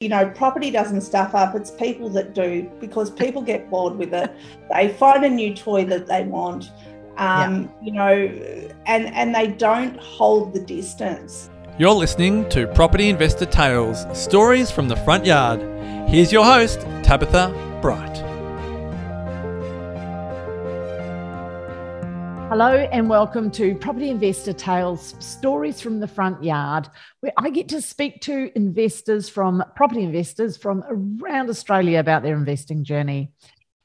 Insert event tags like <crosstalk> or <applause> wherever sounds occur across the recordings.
you know, property doesn't stuff up, it's people that do because people get bored with it. They find a new toy that they want, um, yeah. you know, and, and they don't hold the distance. You're listening to Property Investor Tales Stories from the Front Yard. Here's your host, Tabitha Bright. Hello and welcome to Property Investor Tales Stories from the Front Yard, where I get to speak to investors from property investors from around Australia about their investing journey.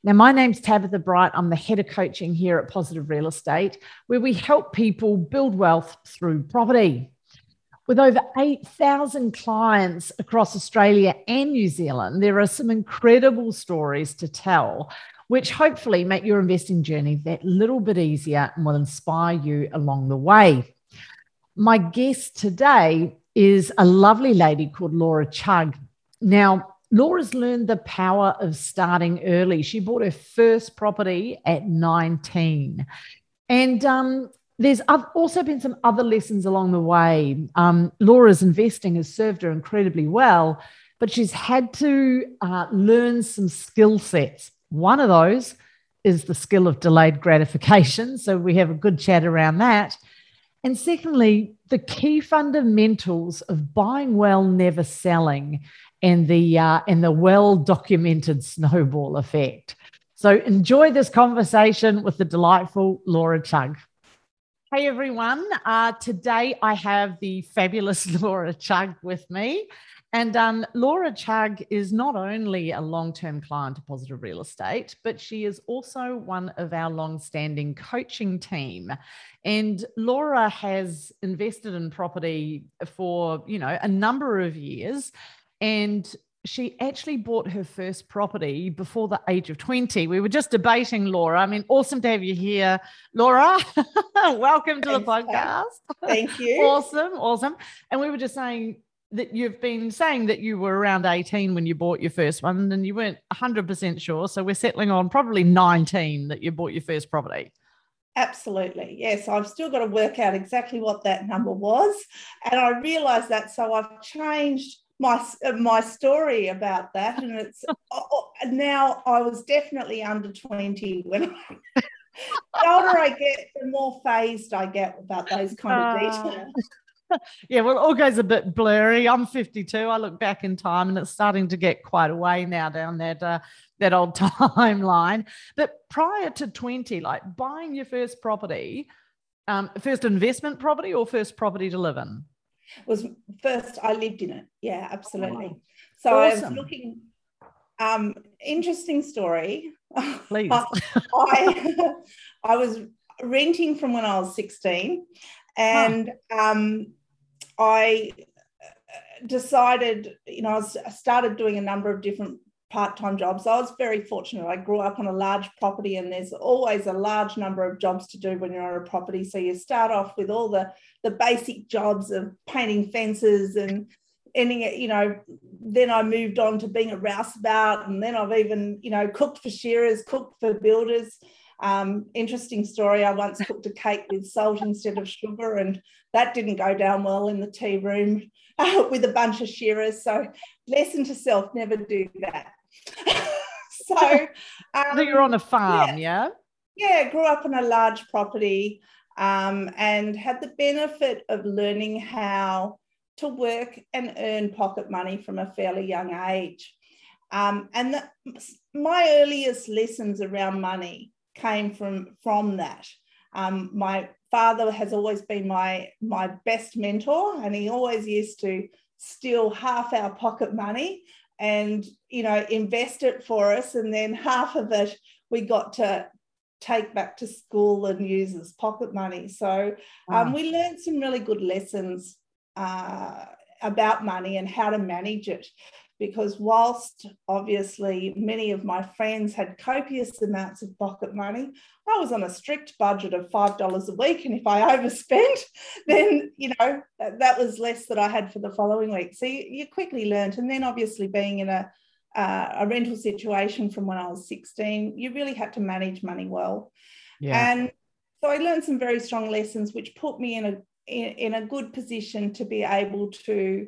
Now, my name's Tabitha Bright. I'm the head of coaching here at Positive Real Estate, where we help people build wealth through property. With over 8,000 clients across Australia and New Zealand, there are some incredible stories to tell which hopefully make your investing journey that little bit easier and will inspire you along the way. My guest today is a lovely lady called Laura Chug. Now, Laura's learned the power of starting early. She bought her first property at 19. And um, there's also been some other lessons along the way. Um, Laura's investing has served her incredibly well, but she's had to uh, learn some skill sets one of those is the skill of delayed gratification. So we have a good chat around that. And secondly, the key fundamentals of buying well, never selling, and the uh, and the well documented snowball effect. So enjoy this conversation with the delightful Laura Chug. Hey everyone, uh, today I have the fabulous <laughs> Laura Chug with me. And um, Laura Chugg is not only a long term client of Positive Real Estate, but she is also one of our long standing coaching team. And Laura has invested in property for, you know, a number of years. And she actually bought her first property before the age of 20. We were just debating, Laura. I mean, awesome to have you here, Laura. <laughs> Welcome to Thanks, the podcast. Thank you. <laughs> awesome, awesome. And we were just saying, that you've been saying that you were around 18 when you bought your first one and you weren't 100% sure. So we're settling on probably 19 that you bought your first property. Absolutely. Yes, I've still got to work out exactly what that number was. And I realized that. So I've changed my my story about that and it's <laughs> oh, oh, now I was definitely under 20 when I, <laughs> the older I get the more phased I get about those kind of ah. details yeah, well, it all goes a bit blurry. I'm 52. I look back in time, and it's starting to get quite away now down that uh, that old <laughs> timeline. But prior to 20, like buying your first property, um, first investment property or first property to live in? Was first I lived in it. Yeah, absolutely. Oh, so awesome. I was looking. Um, interesting story. Please. <laughs> I I was renting from when I was 16 and um, I uh, decided, you know, I started doing a number of different part-time jobs. I was very fortunate. I grew up on a large property and there's always a large number of jobs to do when you're on a property. So you start off with all the, the basic jobs of painting fences and ending it, you know, then I moved on to being a rouseabout and then I've even, you know, cooked for shearers, cooked for builders. Um, interesting story. I once cooked a cake with salt instead of sugar, and that didn't go down well in the tea room <laughs> uh, with a bunch of shearers. So, lesson to self: never do that. <laughs> so, um, you're on a farm, yeah? yeah? Yeah, grew up on a large property um, and had the benefit of learning how to work and earn pocket money from a fairly young age. Um, and the, my earliest lessons around money came from from that. Um, my father has always been my my best mentor, and he always used to steal half our pocket money and you know invest it for us, and then half of it we got to take back to school and use as pocket money. So um, we learned some really good lessons uh, about money and how to manage it because whilst obviously many of my friends had copious amounts of pocket money, I was on a strict budget of $5 a week. And if I overspent, <laughs> then, you know, that, that was less that I had for the following week. So you, you quickly learned. And then obviously being in a, uh, a rental situation from when I was 16, you really had to manage money well. Yeah. And so I learned some very strong lessons, which put me in a in, in a good position to be able to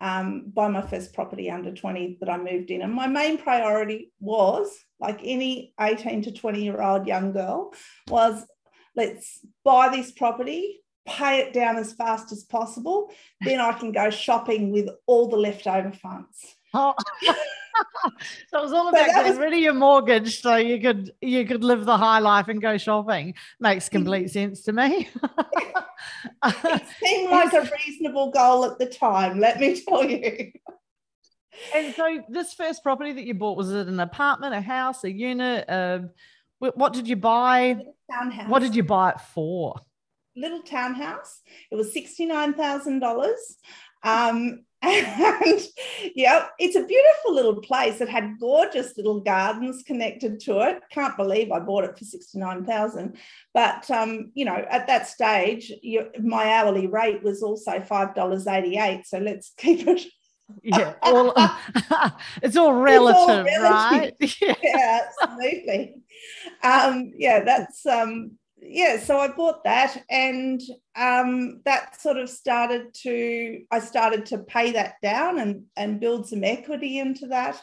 um, buy my first property under 20 that I moved in. And my main priority was, like any 18 to 20 year old young girl, was let's buy this property, pay it down as fast as possible. Then I can go shopping with all the leftover funds. Oh. <laughs> <laughs> so it was all about getting was, rid of your mortgage so you could you could live the high life and go shopping. Makes complete sense to me. <laughs> it seemed like a reasonable goal at the time, let me tell you. And so this first property that you bought was it an apartment, a house, a unit? Uh, what did you buy? Townhouse. What did you buy it for? Little townhouse. It was sixty nine thousand dollars. Um, and yeah, it's a beautiful little place. It had gorgeous little gardens connected to it. Can't believe I bought it for 69,000. But, um, you know, at that stage, you, my hourly rate was also $5.88. So let's keep it. <laughs> yeah, <laughs> all, it's all relative, it's all relative. right? <laughs> Yeah, yeah absolutely. Um, yeah, that's um, yeah, so I bought that, and um, that sort of started to I started to pay that down and and build some equity into that,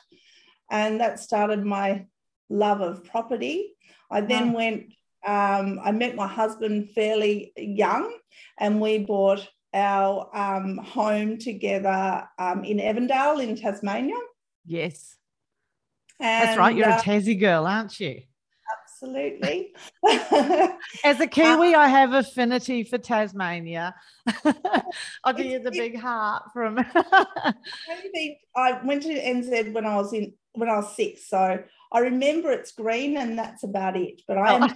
and that started my love of property. I then wow. went. Um, I met my husband fairly young, and we bought our um, home together um, in Evandale in Tasmania. Yes, and, that's right. You're uh, a Tassie girl, aren't you? Absolutely. <laughs> As a Kiwi, uh, I have affinity for Tasmania. <laughs> I'll give you the big heart from. <laughs> I went to NZ when I was in when I was six, so I remember it's green, and that's about it. But I am.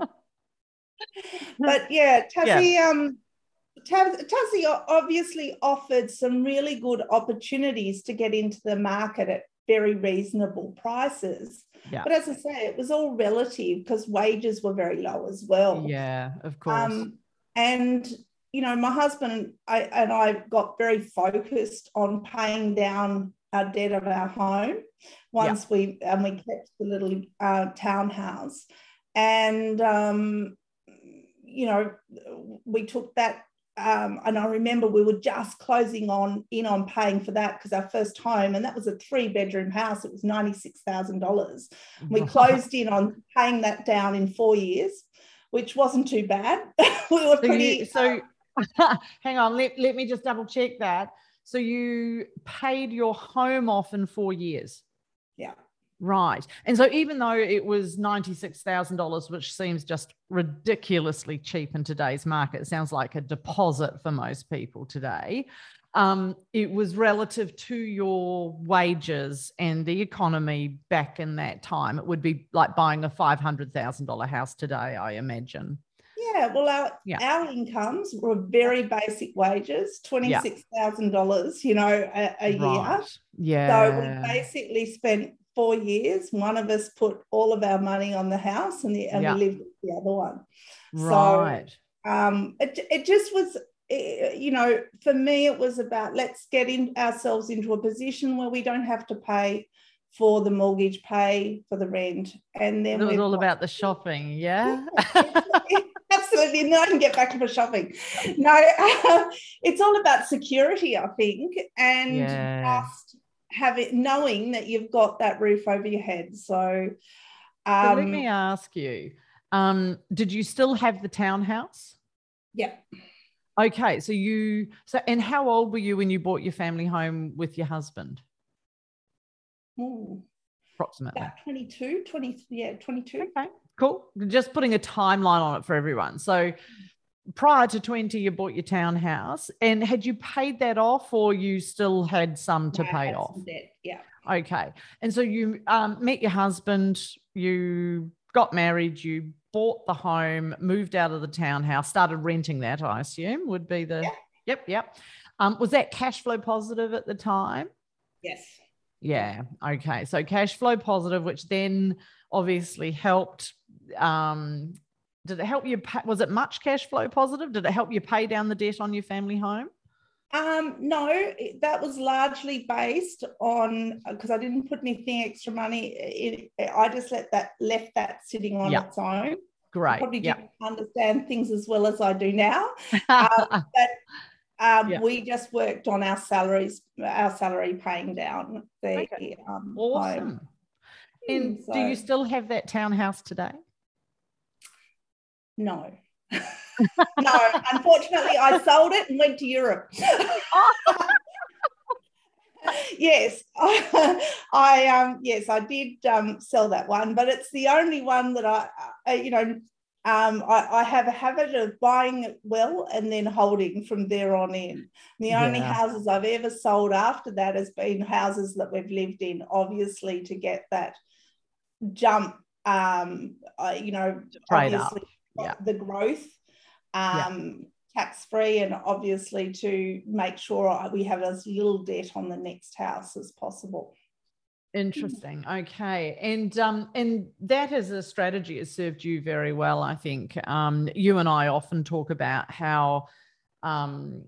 Oh. but yeah, Tassie. Yeah. Um, Tassie obviously offered some really good opportunities to get into the market at very reasonable prices. Yeah. But as I say, it was all relative because wages were very low as well. Yeah, of course. Um, and you know, my husband I, and I got very focused on paying down our debt of our home once yeah. we and we kept the little uh, townhouse, and um, you know, we took that um, and I remember we were just closing on in on paying for that because our first home, and that was a three bedroom house, it was $96,000. We closed in on paying that down in four years, which wasn't too bad. <laughs> we were pretty. So, you, so <laughs> hang on, let, let me just double check that. So you paid your home off in four years? Yeah. Right. And so even though it was $96,000, which seems just ridiculously cheap in today's market, it sounds like a deposit for most people today. Um, it was relative to your wages and the economy back in that time. It would be like buying a $500,000 house today, I imagine. Yeah, well, our, yeah. our incomes were very basic wages, $26,000, you know, a, a right. year. Yeah. So we basically spent four years, one of us put all of our money on the house and, the, and yeah. we lived with the other one. Right. So um, it, it just was, it, you know, for me, it was about let's get in ourselves into a position where we don't have to pay for the mortgage, pay for the rent. And then it was all about the shopping. Yeah. <laughs> Absolutely. And then I can get back to the shopping. No, uh, <laughs> it's all about security, I think, and yeah. just have it knowing that you've got that roof over your head. So, um, so let me ask you, um, did you still have the townhouse? Yeah. Okay, so you so and how old were you when you bought your family home with your husband? Ooh, Approximately. About 22, 20, yeah, 22. Okay, cool. Just putting a timeline on it for everyone. So prior to 20 you bought your townhouse and had you paid that off or you still had some to pay off? yeah. Okay and so you um, met your husband you got married you bought the home moved out of the townhouse started renting that i assume would be the yeah. yep yep. Um, was that cash flow positive at the time? Yes. Yeah okay. So cash flow positive which then obviously helped um, did it help you? Pay, was it much cash flow positive? Did it help you pay down the debt on your family home? Um, no, that was largely based on because I didn't put anything extra money. In, I just let that left that sitting on yep. its own. Great. I probably yep. didn't understand things as well as I do now. <laughs> um, but um, yeah. we just worked on our salaries, our salary paying down the okay. um, awesome. Home. And so, do you still have that townhouse today? No. <laughs> no, unfortunately, I sold it and went to Europe. <laughs> yes, <laughs> I um yes I did um sell that one, but it's the only one that I, I you know um, I, I, have a habit of buying it well and then holding from there on in. The yeah. only houses I've ever sold after that has been houses that we've lived in, obviously, to get that jump, um, uh, you know, obviously yeah. the growth, um, yeah. tax free, and obviously to make sure we have as little debt on the next house as possible. Interesting. Okay, and um, and that as a strategy has served you very well. I think um, you and I often talk about how, um,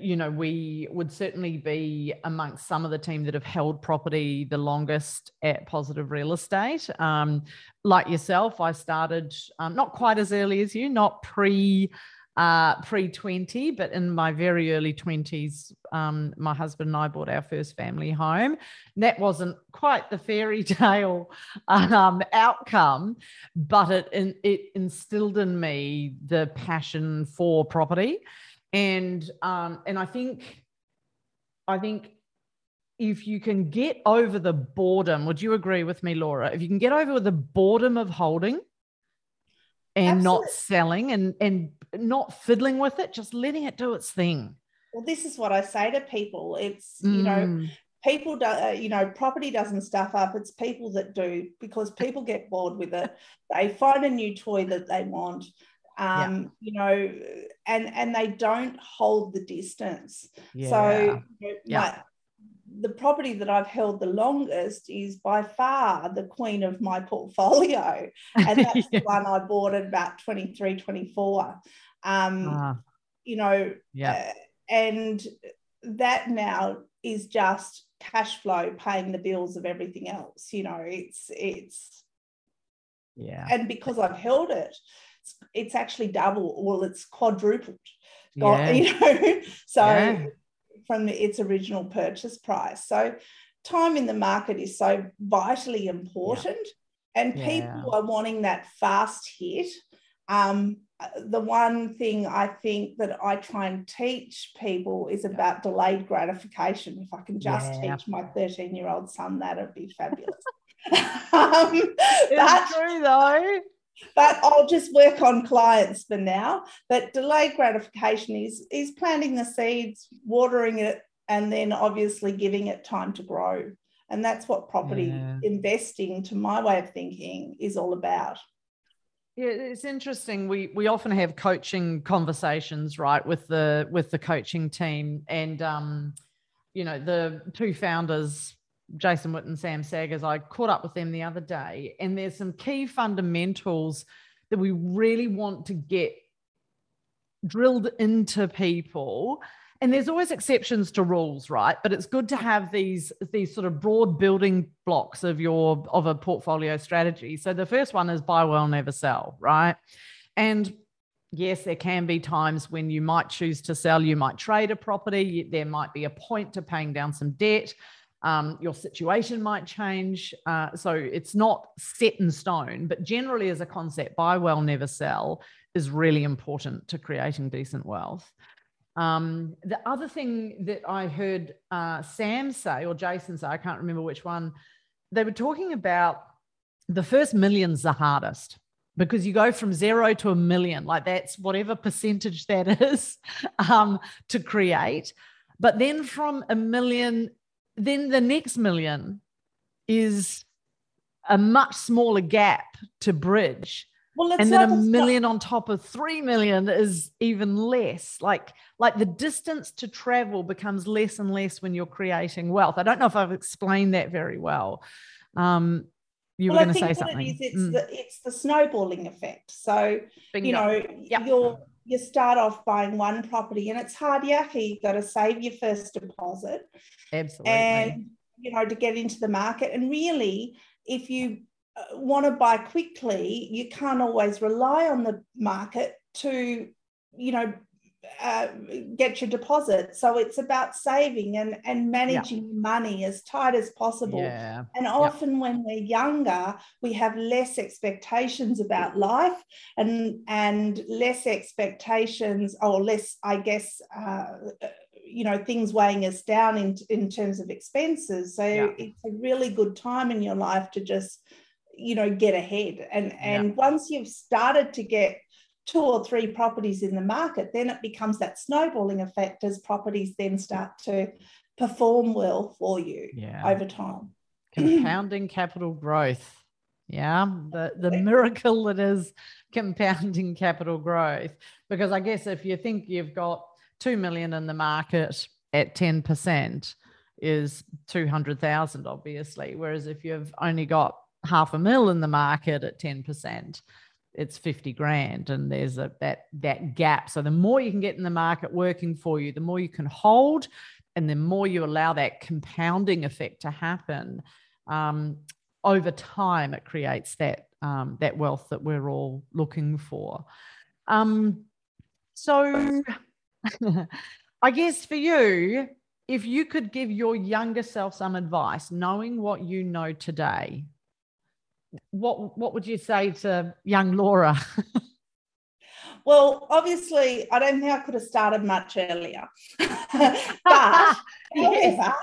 you know, we would certainly be amongst some of the team that have held property the longest at Positive Real Estate. Um, like yourself, I started um, not quite as early as you, not pre uh, pre 20, but in my very early 20s, um, my husband and I bought our first family home. And that wasn't quite the fairy <laughs> tale um, outcome, but it, it instilled in me the passion for property. And, um, and I think, I think if you can get over the boredom, would you agree with me, Laura? If you can get over the boredom of holding, and Absolutely. not selling and and not fiddling with it, just letting it do its thing. Well, this is what I say to people. It's, mm. you know, mm. people do, uh, you know, property doesn't stuff up. It's people that do because people get bored with it. <laughs> They find a new toy that they want. Um, yeah. you know, and and they don't hold the distance. Yeah. So you know, yeah. my, the property that I've held the longest is by far the queen of my portfolio. And <laughs> that's the one I bought at about 23, 24. Um, ah. You know, yeah. Uh, and that now is just cash flow paying the bills of everything else. You know, it's, it's, yeah. And because I've held it, it's, actually double, well, it's quadrupled. Yeah. You know, <laughs> so. Yeah from its original purchase price. So time in the market is so vitally important, yeah. and people are wanting that fast hit. Um, the one thing I think that I try and teach people is about delayed gratification. If I can just yeah. teach my 13 year old son that, it'd be fabulous. <laughs> <laughs> um, it's true though but I'll just work on clients for now. But delayed gratification is is planting the seeds, watering it, and then obviously giving it time to grow. And that's what property yeah. investing, to my way of thinking, is all about. Yeah, it's interesting. We we often have coaching conversations, right, with the with the coaching team, and um, you know, the two founders Jason Wright and Sam Saggers, I caught up with them the other day, and there's some key fundamentals that we really want to get drilled into people. And there's always exceptions to rules, right? But it's good to have these these sort of broad building blocks of your of a portfolio strategy. So the first one is buy well, never sell, right? And yes, there can be times when you might choose to sell. You might trade a property. There might be a point to paying down some debt. Um, your situation might change. Uh, so it's not set in stone, but generally, as a concept, buy well, never sell is really important to creating decent wealth. Um, the other thing that I heard uh, Sam say, or Jason say, I can't remember which one, they were talking about the first million's the hardest because you go from zero to a million, like that's whatever percentage that <laughs> is um, to create. But then from a million, then the next million is a much smaller gap to bridge. Well, and then a million on top of three million is even less. Like, like the distance to travel becomes less and less when you're creating wealth. I don't know if I've explained that very well. Um, you well, were going to say something. It is, it's, mm. the, it's the snowballing effect. So, Bingo. you know, yep. you're you start off buying one property and it's hard yakky. You've got to save your first deposit. Absolutely. And, you know, to get into the market. And really, if you uh, want to buy quickly, you can't always rely on the market to, you know, uh, get your deposit. So it's about saving and, and managing yeah. money as tight as possible. Yeah. And often yeah. when we're younger, we have less expectations about life and and less expectations or less, I guess, uh, you know, things weighing us down in, in terms of expenses. So it's a really good time in your life to just, you know, get ahead. And and once you've started to get two or three properties in the market, then it becomes that snowballing effect as properties then start to perform well for you yeah. over time. Compounding <clears throat> capital growth. Yeah, the, the miracle that is compounding capital growth. Because I guess if you think you've got 2 million in the market at 10% is 200,000, obviously. Whereas if you've only got half a mil in the market at 10%, it's 50 grand and there's a that that gap. So the more you can get in the market working for you the more you can hold and the more you allow that compounding effect to happen um, over time it creates that um, that wealth that we're all looking for. Um, so <laughs> i guess for you if you could give your younger self some advice knowing what you know today what what would you say to young Laura? <laughs> well, obviously, I don't think I could have started much earlier. <laughs> but <laughs> however,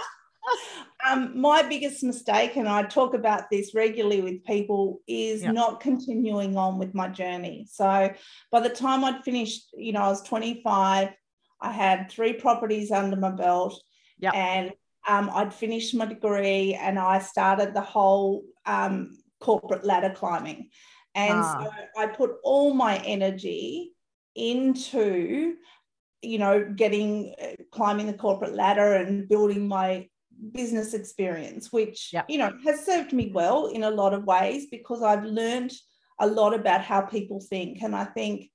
um, my biggest mistake, and I talk about this regularly with people, is yep. not continuing on with my journey. So by the time I'd finished, you know, I was 25, I had three properties under my belt, yep. and um, I'd finished my degree, and I started the whole um, corporate ladder climbing. And ah. so I put all my energy into, you know, getting, uh, climbing the corporate ladder and building my business experience, which, yep. you know, has served me well in a lot of ways because I've learned a lot about how people think. And I think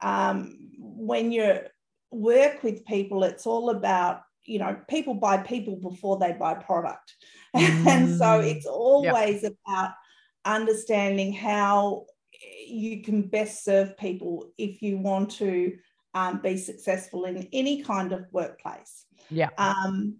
um, when you work with people, it's all about you know people buy people before they buy product mm. <laughs> and so it's always yep. about understanding how you can best serve people if you want to um, be successful in any kind of workplace. Yeah. Um,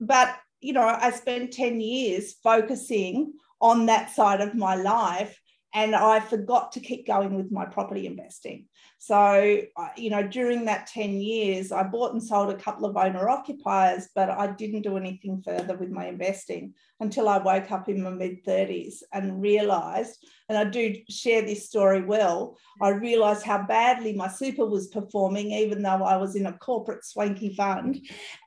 but, you know, I spent 10 years focusing on that side of my life and I forgot to keep going with my property investing. So, you know, during that 10 years, I bought and sold a couple of owner occupiers, but I didn't do anything further with my investing until I woke up in my mid 30s and realized, and I do share this story well, I realized how badly my super was performing, even though I was in a corporate swanky fund.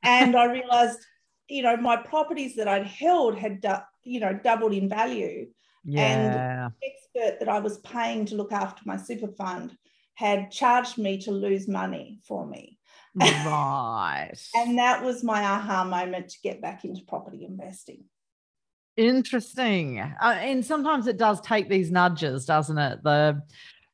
And I realized, you know, my properties that I'd held had, you know, doubled in value. Yeah. And expert that I was paying to look after my super fund had charged me to lose money for me. Right. <laughs> and that was my aha moment to get back into property investing. Interesting. Uh, and sometimes it does take these nudges, doesn't it? The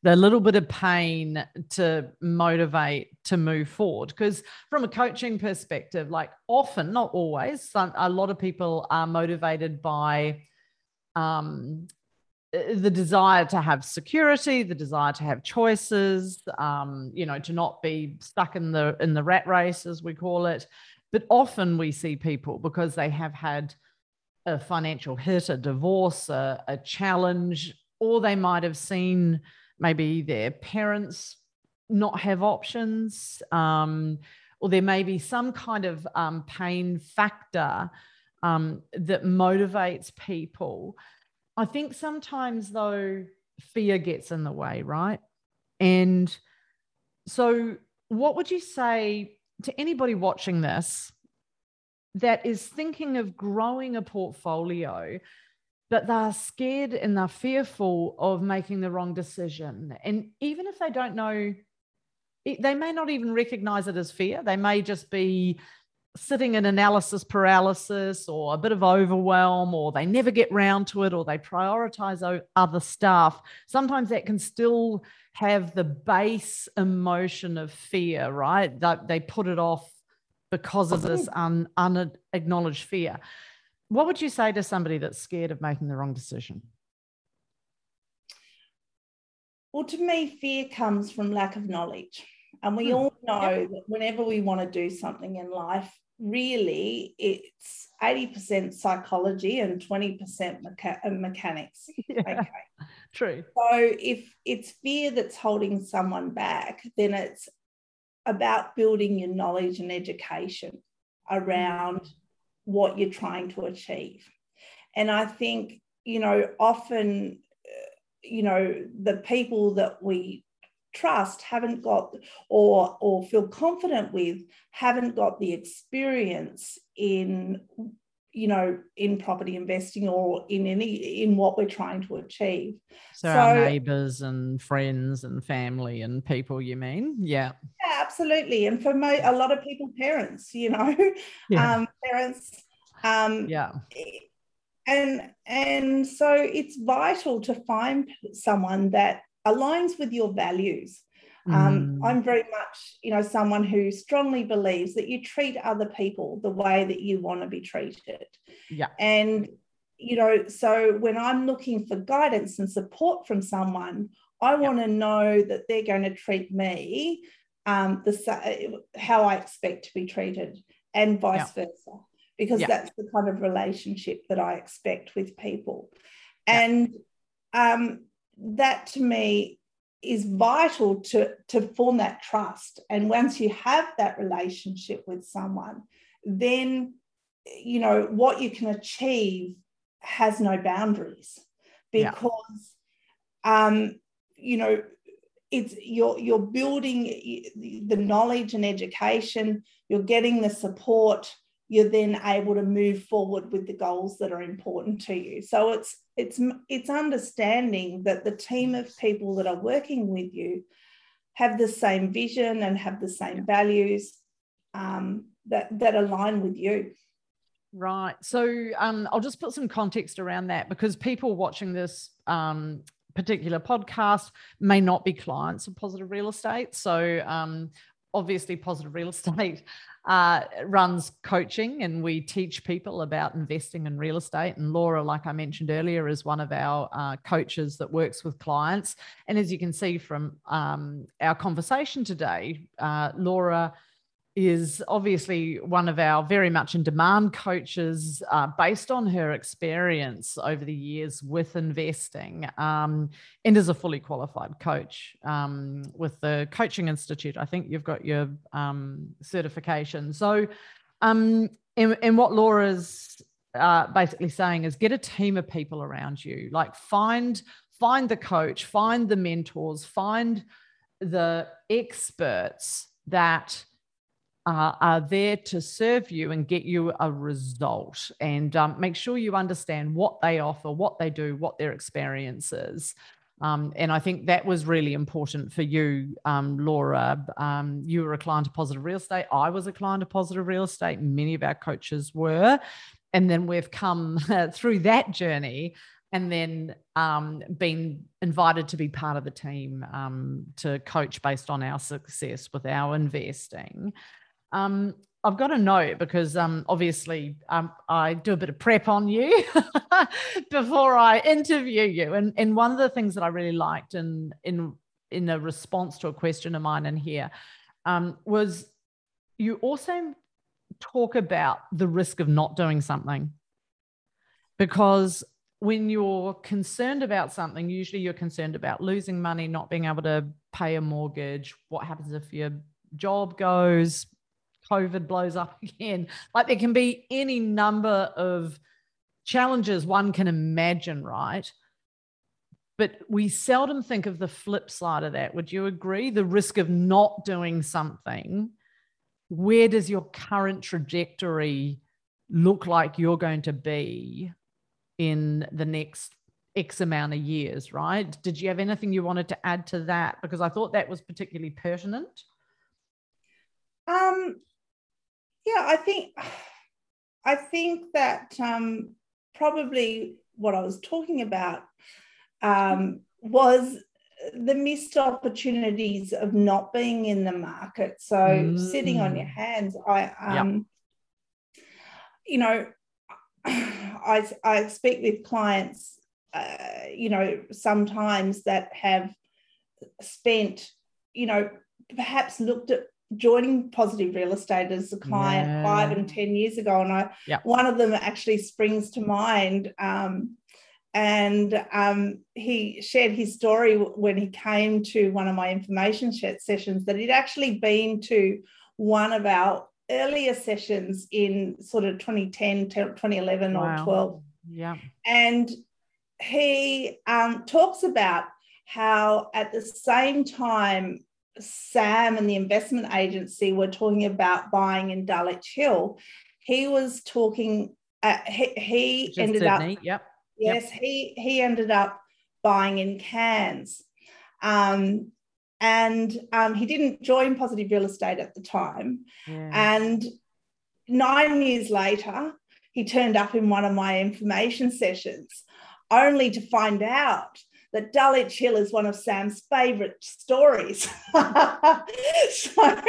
the little bit of pain to motivate to move forward because from a coaching perspective like often not always some, a lot of people are motivated by um, uh, the desire to have security, the desire to have choices, um, you know, to not be stuck in the in the rat race as we call it. But often we see people because they have had a financial hit, a divorce, a, a challenge, or they might have seen maybe their parents not have options, um, or there may be some kind of um, pain factor um, that motivates people I think sometimes, though, fear gets in the way, right? And so, what would you say to anybody watching this that is thinking of growing a portfolio, but they're scared and they're fearful of making the wrong decision? And even if they don't know, they may not even recognize it as fear, they may just be sitting in analysis paralysis or a bit of overwhelm or they never get round to it or they prioritize other stuff sometimes that can still have the base emotion of fear right? That they put it off because of this un, unacknowledged fear. What would you say to somebody that's scared of making the wrong decision? Well to me fear comes from lack of knowledge And we hmm. all know yep. that whenever we want to do something in life, really it's 80% psychology and 20% mecha- uh, mechanics. <laughs> Yeah, okay. True. So if it's fear that's holding someone back, then it's about building your knowledge and education around what you're trying to achieve. And I think, you know, often, uh, you know, the people that we trust haven't got or or feel confident with haven't got the experience in you know in property investing or in any in what we're trying to achieve. So, so our neighbors and friends and family and people you mean? Yeah. Yeah absolutely. And for mo- a lot of people parents you know? <laughs> Yeah. um parents um yeah. and and so it's vital to find someone that aligns with your values um, mm. I'm very much, you know, someone who strongly believes that you treat other people the way that you want to be treated. Yeah. And, you know, so when I'm looking for guidance and support from someone, I want to know that they're going to treat me um, the how I expect to be treated, and vice yeah. versa, because yeah. that's the kind of relationship that I expect with people, and um, that to me is vital to, to form that trust. And once you have that relationship with someone, then you know what you can achieve has no boundaries because yeah. um you know it's you're you're building the knowledge and education you're getting the support you're then able to move forward with the goals that are important to you. So it's it's it's understanding that the team of people that are working with you have the same vision and have the same values um, that that align with you. Right. So um, I'll just put some context around that because people watching this um, particular podcast may not be clients of positive real estate. So um, obviously positive real estate <laughs> uh, runs coaching and we teach people about investing in real estate. And laura like i mentioned earlier is one of our uh, coaches that works with clients. And as you can see from um, our conversation today uh, laura is obviously one of our very much in demand coaches uh, based on her experience over the years with investing um, and is a fully qualified coach um, with the Coaching Institute. I think you've got your um, certification. So, um, and, and what Laura's uh, basically saying is get a team of people around you, like find find the coach, find the mentors, find the experts that uh, are there to serve you and get you a result. And um, make sure you understand what they offer, what they do, what their experience is. Um, and I think that was really important for you, um, Laura. Um, you were a client of Positive Real Estate. I was a client of Positive Real Estate. Many of our coaches were. And then we've come <laughs> through that journey and then um, been invited to be part of the team um, to coach based on our success with our investing. Um, I've got a note because um, obviously um, I do a bit of prep on you <laughs> before I interview you. And, and one of the things that I really liked in, in, in a response to a question of mine in here um, was you also talk about the risk of not doing something. Because when you're concerned about something, usually you're concerned about losing money, not being able to pay a mortgage. What happens if your job goes? COVID blows up <laughs> again. Like there can be any number of challenges one can imagine, right? But we seldom think of the flip side of that. Would you agree? The risk of not doing something. Where does your current trajectory look like you're going to be in the next X amount of years, right? Did you have anything you wanted to add to that? Because I thought that was particularly pertinent. Um, yeah, I think <sighs> I think that um, probably what I was talking about um, was the missed opportunities of not being in the market. So mm. sitting on your mm. hands, I, um, yep. you know, <sighs> I I speak with clients, uh, you know, sometimes that have spent, you know, perhaps looked at joining positive real estate as a client Yeah. five and ten years ago and i Yep. one of them actually springs to mind um, and um, he shared his story when he came to one of my information sessions that he'd actually been to one of our earlier sessions in sort of 2010 to 2011 or 12 Yeah. and he um, talks about how at the same time Sam and the investment agency were talking about buying in Dulwich Hill, he was talking. Uh, he he ended Sydney. up Yep. yes he he ended up buying in Cairns, um, and um, he didn't join Positive Real Estate at the time. Yeah. And nine years later, he turned up in one of my information sessions, only to find out that Dulwich Hill is one of Sam's favourite stories. <laughs> so,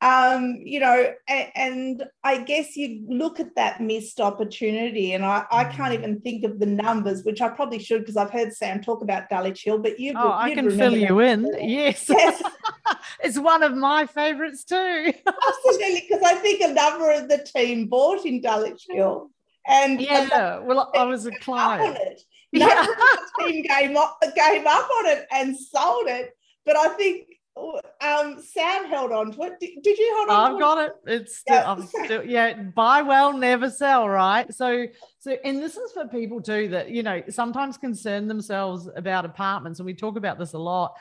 um, you know, and I guess you look at that missed opportunity, and I, I can't Mm. even think of the numbers, which I probably should because I've heard Sam talk about Dulwich Hill, but you oh, I can fill you in. Yes. Yes. <laughs> it's one of my favorites too. <laughs> Absolutely, because I think a number of the team bought in Dulwich Hill. And yeah. Well, I was a client. It. Yeah. Number the team gave up, gave up on it and sold it. But I think um, Sam held on to it. Did, did you hold on I've got it. It's still, Yeah. I'm still, yeah. Buy well, never sell, right? So, so, and this is for people too that you know sometimes concern themselves about apartments, and we talk about this a lot.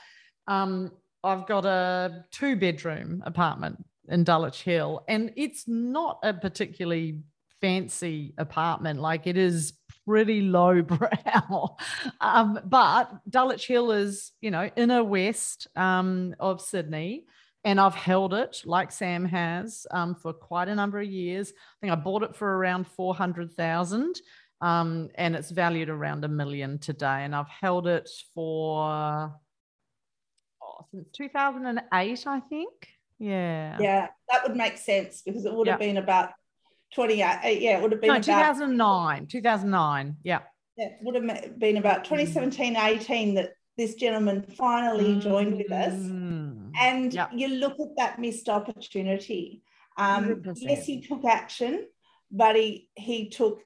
Um, I've got a two-bedroom apartment in Dulwich Hill, and it's not a particularly fancy apartment. Like it is pretty low brow. <laughs> um, but Dulwich Hill is, you know, inner west um, of Sydney. And I've held it like Sam has um, for quite a number of years. I think I bought it for around 400,000 um, and it's valued around a million today. And I've held it for oh, since 2008, I think. Yeah. Yeah, that would make sense because it would have been about 28. uh, Yeah, it would have been No, about 2009. 2009. Yeah. yeah, it would have been about 2017, 18 that this gentleman finally joined with us. Mm. And Yep. you look at that missed opportunity. Um, yes, he took action, but he he took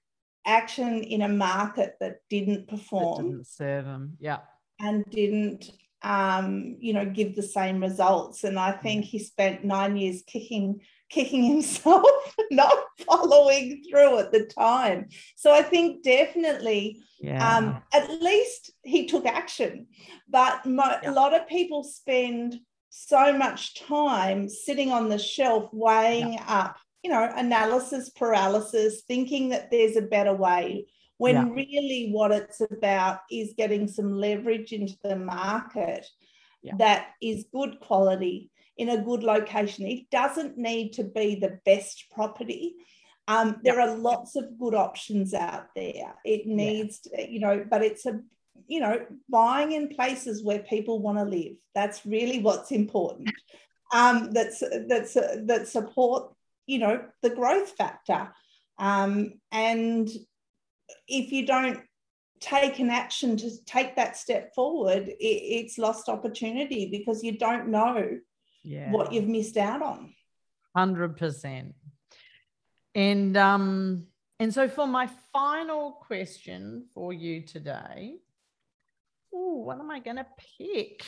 action in a market that didn't perform didn't serve him. Yeah. and didn't um, you know give the same results. And I think he spent nine years kicking kicking <laughs> himself, not following through at the time. So I think definitely Yeah. um, at least he took action. But mo- Yeah. a lot of people spend so much time sitting on the shelf weighing up, you know, analysis paralysis, thinking that there's a better way. When Yeah. really what it's about is getting some leverage into the market Yeah. that is good quality in a good location. It doesn't need to be the best property. Um, there are lots of good options out there. It needs, to, you know, but it's a, you know, buying in places where people want to live. That's really what's important. Um, that's that's that support, you know, the growth factor. Um, and if you don't take an action to take that step forward, it, it's lost opportunity because you don't know yeah. what you've missed out on. Hundred percent. And um, and so for my final question for you today, ooh, what am I gonna pick?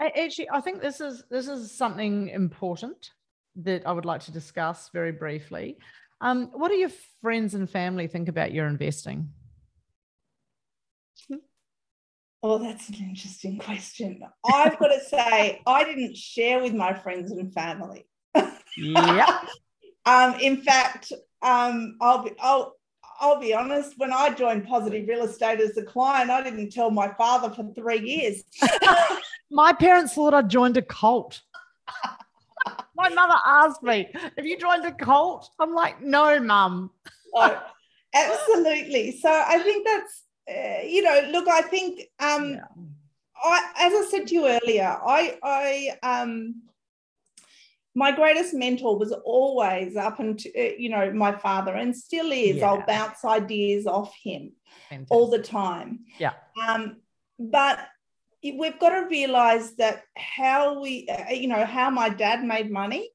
I, actually, I think this is this is something important that I would like to discuss very briefly. Um, what do your friends and family think about your investing? Oh, that's an interesting question. I've got to say, I didn't share with my friends and family. Yeah. <laughs> Um, in fact, um, I'll be I'll I'll be honest. When I joined Positive Real Estate as a client, I didn't tell my father for three years. <laughs> My parents thought I joined a cult. My mother asked me, Have you joined a cult? I'm like, No, mum. So, absolutely. So I think that's uh, you know, look, I think um, Yeah. I, as I said to you earlier, I, I, um, my greatest mentor was always up until, uh, you know, my father and still is. Yeah. I'll bounce ideas off him all the time. Yeah. Um, but we've got to realize that how we, uh, you know, how my dad made money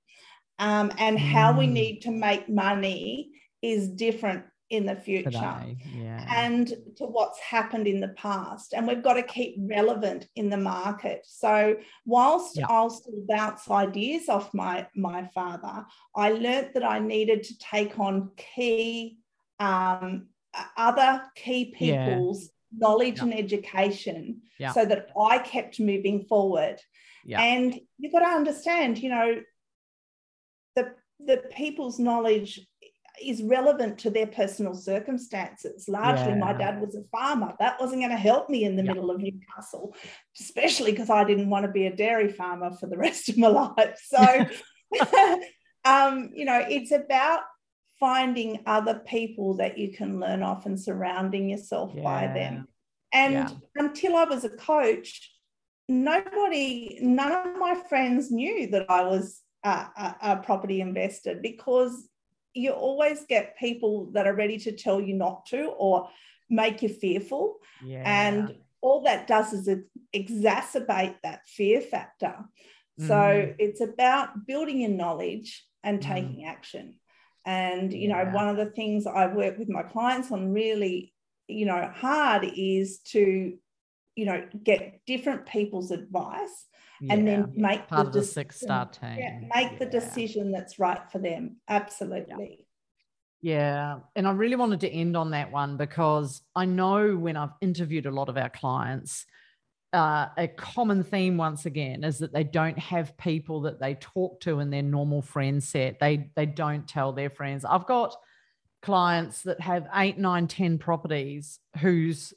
um, and how we Mm. need to make money is different in the future Today. Yeah. and to what's happened in the past. And we've got to keep relevant in the market. So whilst Yeah. I'll still bounce ideas off my, my father, I learnt that I needed to take on key um, other key Yeah. people's knowledge Yeah. and education so that I kept moving forward. And you've got to understand, you know, the the people's knowledge is relevant to their personal circumstances. Largely, my dad was a farmer. That wasn't going to help me in the Yeah. middle of Newcastle, especially because I didn't want to be a dairy farmer for the <laughs> rest of my life. So, <laughs> um, you know, it's about finding other people that you can learn off and surrounding yourself by them. And Yeah. until I was a coach, nobody, none of my friends knew that I was a, a, a property investor because you always get people that are ready to tell you not to or make you fearful. yeah. And all that does is it exacerbate that fear factor. So Mhm. it's about building your knowledge and Mhm. taking action. And, you know, Yeah. one of the things I work with my clients on really, you know, hard is to, you know, get different people's advice and then make part the of the decision- six star team. yeah, make the decision that's right for them. Absolutely. Yeah. And I really wanted to end on that one because I know when I've interviewed a lot of our clients, uh, a common theme once again is that they don't have people that they talk to in their normal friend set. They they don't tell their friends. I've got clients that have eight, nine, ten properties whose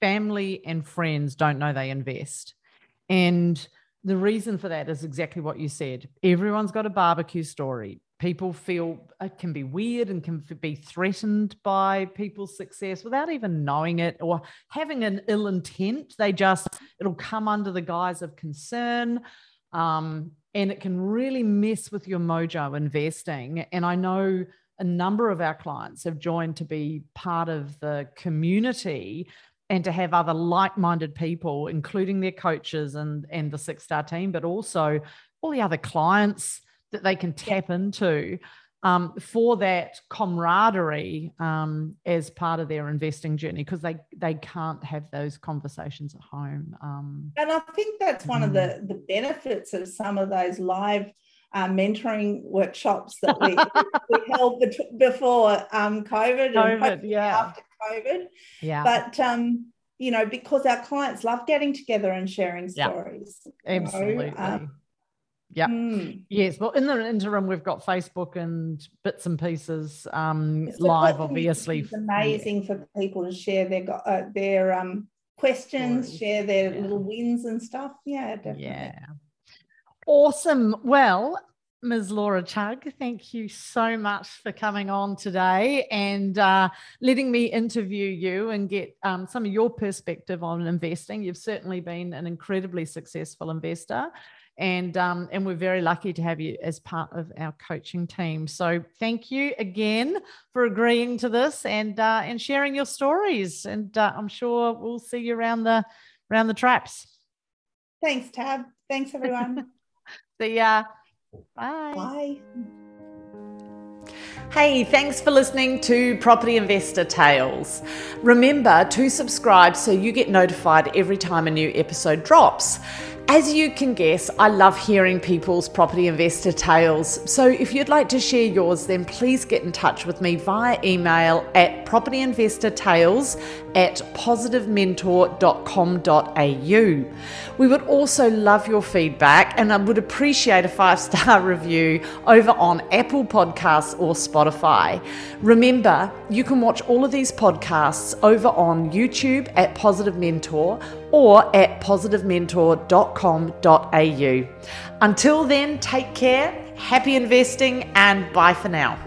family and friends don't know they invest. And the reason for that is exactly what you said. Everyone's got a barbecue story. People feel it can be weird and can be threatened by people's success without even knowing it or having an ill intent. They just, it'll come under the guise of concern. Um, and it can really mess with your mojo investing. And I know a number of our clients have joined to be part of the community and to have other like-minded people including their coaches and and the six star team but also all the other clients that they can tap into um, for that camaraderie um, as part of their investing journey because they they can't have those conversations at home um, And I think that's one of Mm. the, the benefits of some of those live uh, mentoring workshops that we, <laughs> we held bet- before um, COVID, COVID, hopefully yeah. after COVID. yeah But, um, you know, because our clients love getting together and sharing stories. know, absolutely um, Yeah. mm. Yes, well, in the interim, we've got Facebook and bits and pieces um, So live, what can you obviously. is amazing for people to share their uh, their um, questions, Stories. share their Yeah. little wins and stuff. Yeah, definitely. Yeah. Awesome. Well, Ms. Laura Chug, thank you so much for coming on today and uh, letting me interview you and get um, some of your perspective on investing. You've certainly been an incredibly successful investor. And, um, and we're very lucky to have you as part of our coaching team. So thank you again for agreeing to this and uh, and sharing your stories. And uh, I'm sure we'll see you around the around the traps. Thanks, Tab. Thanks, everyone. <laughs> See ya. Bye. Bye. Hey, thanks for listening to Property Investor Tales. Remember to subscribe so you get notified every time a new episode drops. As you can guess, I love hearing people's property investor tales. So if you'd like to share yours, then please get in touch with me via email at propertyinvestortales at positivementor.com.au. We would also love your feedback and I would appreciate a five star <laughs> review over on Apple Podcasts or Spotify. Remember, you can watch all of these podcasts over on YouTube at Positive Mentor or at positivementor.com.au. Until then, take care, happy investing, and bye for now.